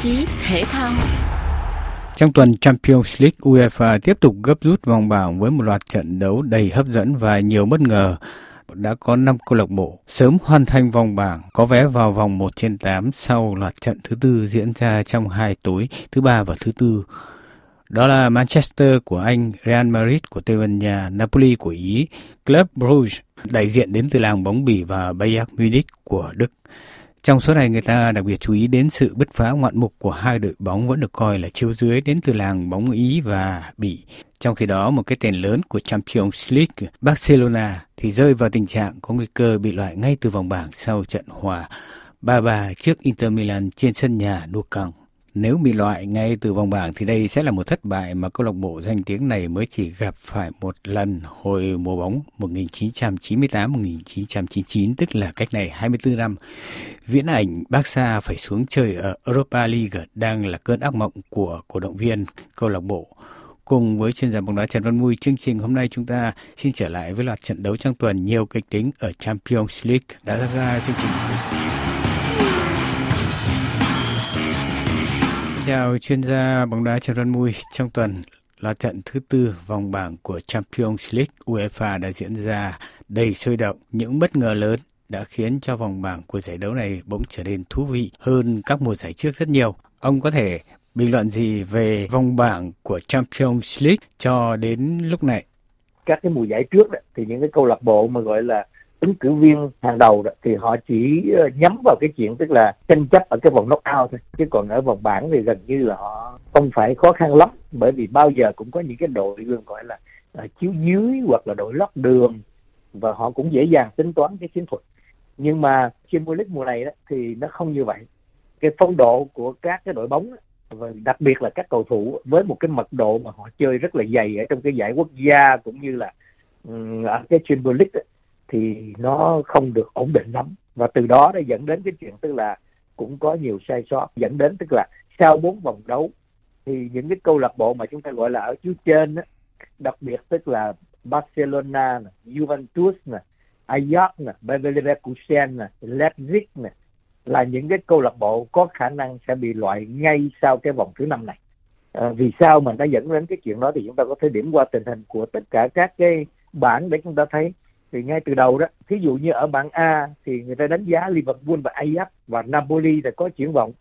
chí thể thao. Trong tuần Champions League, UEFA tiếp tục gấp rút vòng bảng với một loạt trận đấu đầy hấp dẫn và nhiều bất ngờ. Đã có 5 câu lạc bộ sớm hoàn thành vòng bảng, có vé vào vòng 1 trên 8 sau loạt trận thứ tư diễn ra trong hai tối, thứ ba và thứ tư. Đó là Manchester của Anh, Real Madrid của Tây Ban Nha, Napoli của Ý, Club Brugge đại diện đến từ làng bóng bỉ và Bayern Munich của Đức. Trong số này người ta đặc biệt chú ý đến sự bứt phá ngoạn mục của hai đội bóng vẫn được coi là chiêu dưới đến từ làng bóng Ý và Bỉ. Trong khi đó, một cái tên lớn của Champions League, Barcelona, thì rơi vào tình trạng có nguy cơ bị loại ngay từ vòng bảng sau trận hòa 3-3 trước Inter Milan trên sân nhà Nou Camp. Nếu bị loại ngay từ vòng bảng thì đây sẽ là một thất bại mà câu lạc bộ danh tiếng này mới chỉ gặp phải một lần hồi mùa bóng 1998-1999 tức là cách này 24 năm. Viễn ảnh Barca phải xuống chơi ở Europa League đang là cơn ác mộng của cổ động viên câu lạc bộ. Cùng với chuyên gia bóng đá Trần Văn Mui, chương trình hôm nay chúng ta xin trở lại với loạt trận đấu trong tuần nhiều kịch tính ở Champions League đã ra chương trình. Chào chuyên gia bóng đá Trần Văn Mui. Trong tuần là trận thứ tư vòng bảng của Champions League UEFA đã diễn ra đầy sôi động. Những bất ngờ lớn đã khiến cho vòng bảng của giải đấu này bỗng trở nên thú vị hơn các mùa giải trước rất nhiều. Ông có thể bình luận gì về vòng bảng của Champions League cho đến lúc này? Các cái mùa giải trước đó, thì những cái câu lạc bộ mà gọi là ứng cử viên hàng đầu đó, thì họ chỉ ờ, nhắm vào cái chuyện tức là tranh chấp ở cái vòng knockout thôi. Chứ còn ở vòng bảng thì gần như là họ không phải khó khăn lắm bởi vì bao giờ cũng có những cái đội gọi là uh, chiếu dưới hoặc là đội lót đường và họ cũng dễ dàng tính toán cái chiến thuật. Nhưng mà Champions League mùa này đó thì nó không như vậy. Cái phong độ của các cái đội bóng và đặc biệt là các cầu thủ với một cái mật độ mà họ chơi rất là dày ở trong cái giải quốc gia cũng như là um, ở cái Champions League đó, thì nó không được ổn định lắm và từ đó đã dẫn đến cái chuyện tức là cũng có nhiều sai sót dẫn đến tức là sau bốn vòng đấu thì những cái câu lạc bộ mà chúng ta gọi là ở phía trên đó, đặc biệt tức là Barcelona, Juventus, nè, Ajax, nè, Bayer Leverkusen, nè, Leipzig là những cái câu lạc bộ có khả năng sẽ bị loại ngay sau cái vòng thứ năm này. À, vì sao mà nó dẫn đến cái chuyện đó thì chúng ta có thể điểm qua tình hình của tất cả các cái bảng để chúng ta thấy thì ngay từ đầu đó, thí dụ như ở bảng A thì người ta đánh giá Liverpool và Ajax và Napoli là có triển vọng.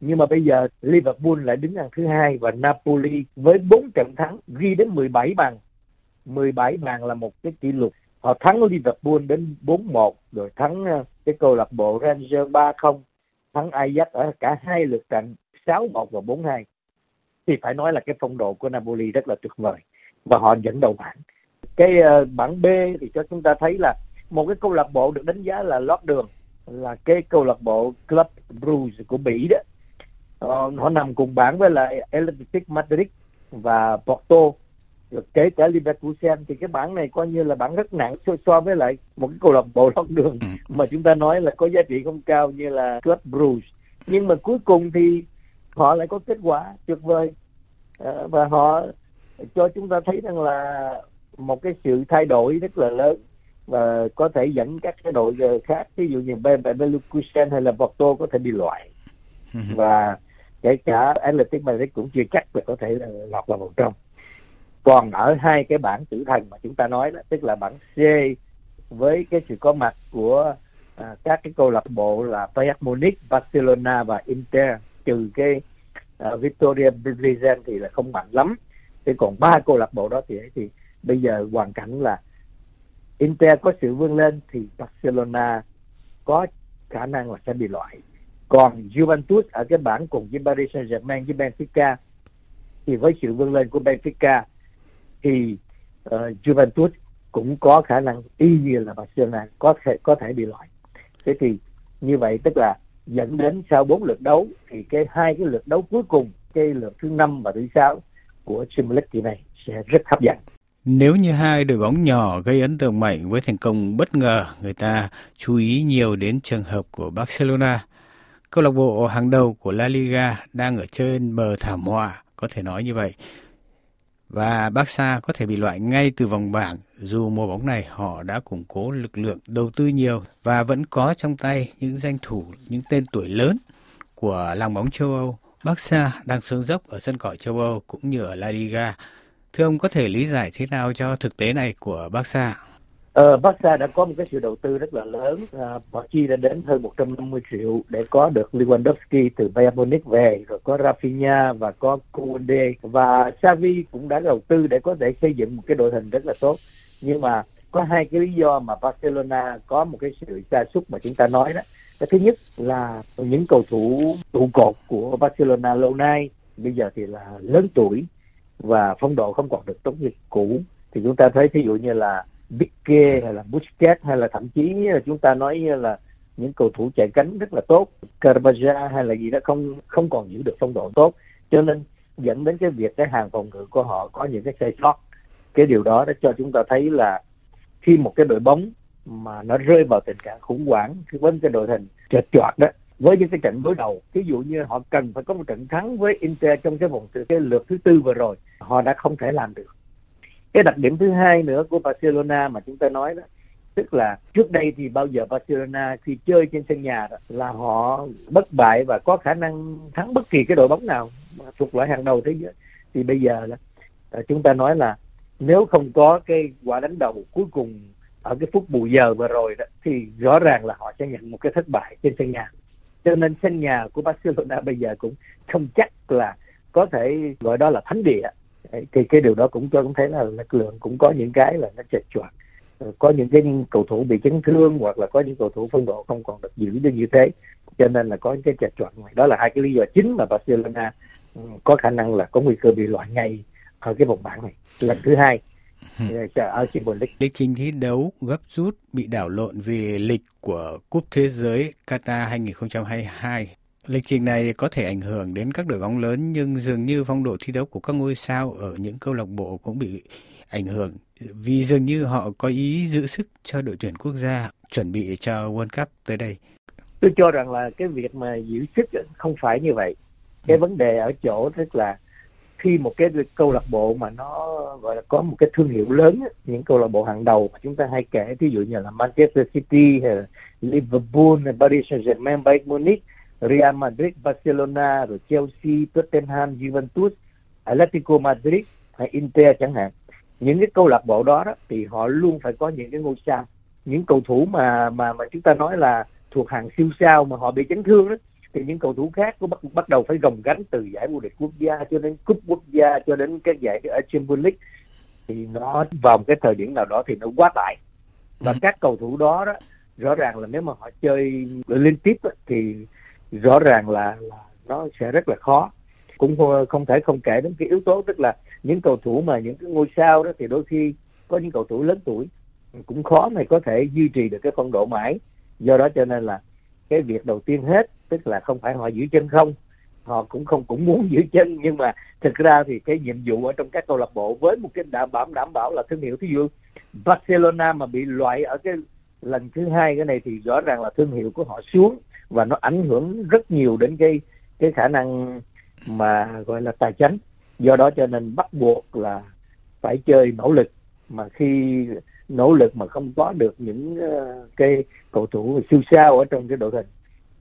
Nhưng mà bây giờ Liverpool lại đứng hàng thứ hai và Napoli với 4 trận thắng ghi đến 17 bàn. 17 bàn là một cái kỷ lục. Họ thắng Liverpool đến 4-1 rồi thắng ờ, cái câu lạc bộ Rangers 3-0 thắng Ajax ở cả hai lượt trận 6-1 và 4-2 thì phải nói là cái phong độ của Napoli rất là tuyệt vời và họ dẫn đầu bảng cái uh, bảng B thì cho chúng ta thấy là một cái câu lạc bộ được đánh giá là lót đường là cái câu lạc bộ Club Brugge của Bỉ đó. Uh, họ nằm cùng bảng với lại Atletic Madrid và Porto. Rồi kể cả Leverkusen thì cái bảng này coi như là bảng rất nặng so, so với lại một cái câu lạc bộ lót đường ừ. mà chúng ta nói là có giá trị không cao như là Club Brugge. Nhưng mà cuối cùng thì họ lại có kết quả tuyệt vời. Uh, và họ cho chúng ta thấy rằng là một cái sự thay đổi rất là lớn và có thể dẫn các cái đội khác ví dụ như Leverkusen hay là Porto có thể bị loại. Và kể cả Atletic Madrid cũng chưa chắc là có thể là lọt vào vòng trong. Còn ở hai cái bảng tử thần mà chúng ta nói đó tức là bảng C với cái sự có mặt của à, các cái câu lạc bộ là Bayern Munich, Barcelona và Inter trừ cái uh, Victoria Pilsen thì là không mạnh lắm. Thế còn ba câu lạc bộ đó thì thì bây giờ hoàn cảnh là Inter có sự vươn lên thì Barcelona có khả năng là sẽ bị loại. Còn Juventus ở cái bảng cùng với Paris Saint-Germain với Benfica thì với sự vươn lên của Benfica thì uh, Juventus cũng có khả năng y như là Barcelona có thể có thể bị loại. Thế thì như vậy tức là dẫn đến sau bốn lượt đấu thì cái hai cái lượt đấu cuối cùng cái lượt thứ năm và thứ sáu của Champions League kỳ này sẽ rất hấp dẫn nếu như hai đội bóng nhỏ gây ấn tượng mạnh với thành công bất ngờ, người ta chú ý nhiều đến trường hợp của Barcelona. Câu lạc bộ hàng đầu của La Liga đang ở trên bờ thảm họa, có thể nói như vậy. Và Barca có thể bị loại ngay từ vòng bảng dù mùa bóng này họ đã củng cố lực lượng đầu tư nhiều và vẫn có trong tay những danh thủ, những tên tuổi lớn của làng bóng châu Âu Barca đang xuống dốc ở sân cỏ châu Âu cũng như ở La Liga. Thưa ông có thể lý giải thế nào cho thực tế này của Barca? Ờ, Barca đã có một cái sự đầu tư rất là lớn. À, họ chi đã đến hơn 150 triệu để có được Lewandowski từ Bayern Munich về, rồi có Rafinha và có Koundé và Xavi cũng đã đầu tư để có thể xây dựng một cái đội hình rất là tốt. Nhưng mà có hai cái lý do mà Barcelona có một cái sự sa sút mà chúng ta nói đó. Cái thứ nhất là những cầu thủ trụ cột của Barcelona lâu nay bây giờ thì là lớn tuổi và phong độ không còn được tốt như cũ. Thì chúng ta thấy ví dụ như là Pique hay là Busquets hay là thậm chí là chúng ta nói như là những cầu thủ chạy cánh rất là tốt. Carvajal hay là gì đó không không còn giữ được phong độ tốt. Cho nên dẫn đến cái việc cái hàng phòng ngự của họ có những cái sai sót. Cái điều đó đã cho chúng ta thấy là khi một cái đội bóng mà nó rơi vào tình trạng khủng hoảng với cái đội hình trệt chọt đó, với những cái trận đối đầu ví dụ như họ cần phải có một trận thắng với Inter trong cái vòng cái lượt thứ tư vừa rồi họ đã không thể làm được. Cái đặc điểm thứ hai nữa của Barcelona mà chúng ta nói đó tức là trước đây thì bao giờ Barcelona khi chơi trên sân nhà đó, là họ bất bại và có khả năng thắng bất kỳ cái đội bóng nào thuộc loại hàng đầu thế giới. Thì bây giờ là chúng ta nói là nếu không có cái quả đánh đầu cuối cùng ở cái phút bù giờ vừa rồi đó thì rõ ràng là họ sẽ nhận một cái thất bại trên sân nhà. Cho nên sân nhà của Barcelona bây giờ cũng không chắc là có thể gọi đó là thánh địa thì cái điều đó cũng cho cũng thấy là lực lượng cũng có những cái là nó chệch choạc ờ, có những cái cầu thủ bị chấn thương hoặc là có những cầu thủ phân độ không còn được giữ được như thế cho nên là có những cái chệch choạc đó là hai cái lý do chính mà Barcelona ừ, có khả năng là có nguy cơ bị loại ngay ở cái vòng bảng này lần thứ hai ở Champions League. Lịch trình thi đấu gấp rút bị đảo lộn vì lịch của Cúp Thế giới Qatar 2022. Lịch trình này có thể ảnh hưởng đến các đội bóng lớn nhưng dường như phong độ thi đấu của các ngôi sao ở những câu lạc bộ cũng bị ảnh hưởng vì dường như họ có ý giữ sức cho đội tuyển quốc gia chuẩn bị cho World Cup tới đây. Tôi cho rằng là cái việc mà giữ sức không phải như vậy. Cái ừ. vấn đề ở chỗ tức là khi một cái câu lạc bộ mà nó gọi là có một cái thương hiệu lớn những câu lạc bộ hàng đầu mà chúng ta hay kể ví dụ như là Manchester City hay là Liverpool hay Paris Saint-Germain, Bayern Munich, Real Madrid, Barcelona, rồi Chelsea, Tottenham, Juventus, Atletico Madrid hay Inter chẳng hạn. Những cái câu lạc bộ đó, đó thì họ luôn phải có những cái ngôi sao những cầu thủ mà mà mà chúng ta nói là thuộc hàng siêu sao mà họ bị chấn thương đó thì những cầu thủ khác cũng bắt bắt đầu phải gồng gánh từ giải vô địch quốc gia cho đến cúp quốc gia cho đến các giải ở Champions League. Thì nó vào một cái thời điểm nào đó thì nó quá tải. Và ừ. các cầu thủ đó đó rõ ràng là nếu mà họ chơi liên tiếp đó, thì rõ ràng là, là nó sẽ rất là khó. Cũng không thể không kể đến cái yếu tố tức là những cầu thủ mà những cái ngôi sao đó thì đôi khi có những cầu thủ lớn tuổi cũng khó mà có thể duy trì được cái phong độ mãi. Do đó cho nên là cái việc đầu tiên hết tức là không phải họ giữ chân không họ cũng không cũng muốn giữ chân. Nhưng mà thực ra thì cái nhiệm vụ ở trong các câu lạc bộ với một cái đảm bảo đảm bảo là thương hiệu ví dụ Barcelona mà bị loại ở cái lần thứ hai cái này thì rõ ràng là thương hiệu của họ xuống và nó ảnh hưởng rất nhiều đến cái cái khả năng mà gọi là tài chính do đó cho nên bắt buộc là phải chơi nỗ lực. Mà khi nỗ lực mà không có được những uh, cái cầu thủ siêu sao ở trong cái đội hình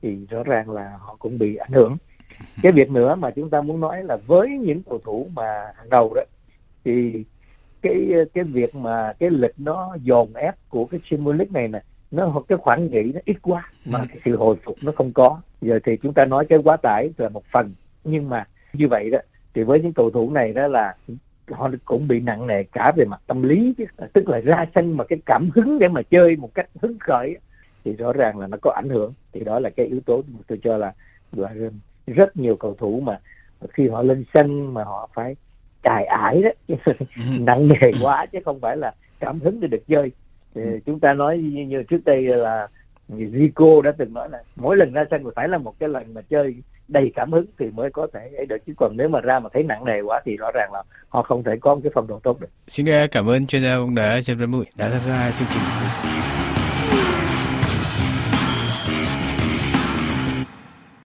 thì rõ ràng là họ cũng bị ảnh hưởng. Cái việc nữa mà chúng ta muốn nói là với những cầu thủ mà hàng đầu đó thì cái cái việc mà cái lịch nó dồn ép của cái Premier League này nè nó cái khoản nghỉ nó ít quá mà ừ. cái sự hồi phục nó không có. Giờ thì chúng ta nói cái quá tải là một phần. Nhưng mà như vậy đó thì với những cầu thủ này đó là họ cũng bị nặng nề cả về mặt tâm lý chứ. Tức là ra sân mà cái cảm hứng để mà chơi một cách hứng khởi thì rõ ràng là nó có ảnh hưởng. Thì đó là cái yếu tố mà tôi cho là là rất nhiều cầu thủ mà khi họ lên sân mà họ phải cài ải đó ừ. nặng nề quá chứ không phải là cảm hứng để được chơi thì ừ. chúng ta nói như, như trước đây là Zico đã từng nói là mỗi lần ra sân phải là một cái lần mà chơi đầy cảm hứng thì mới có thể ấy được chứ còn nếu mà ra mà thấy nặng nề quá thì rõ ràng là họ không thể có một cái phong độ tốt được. Xin cảm ơn chuyên gia ông đã văn mũi đã tham gia chương trình.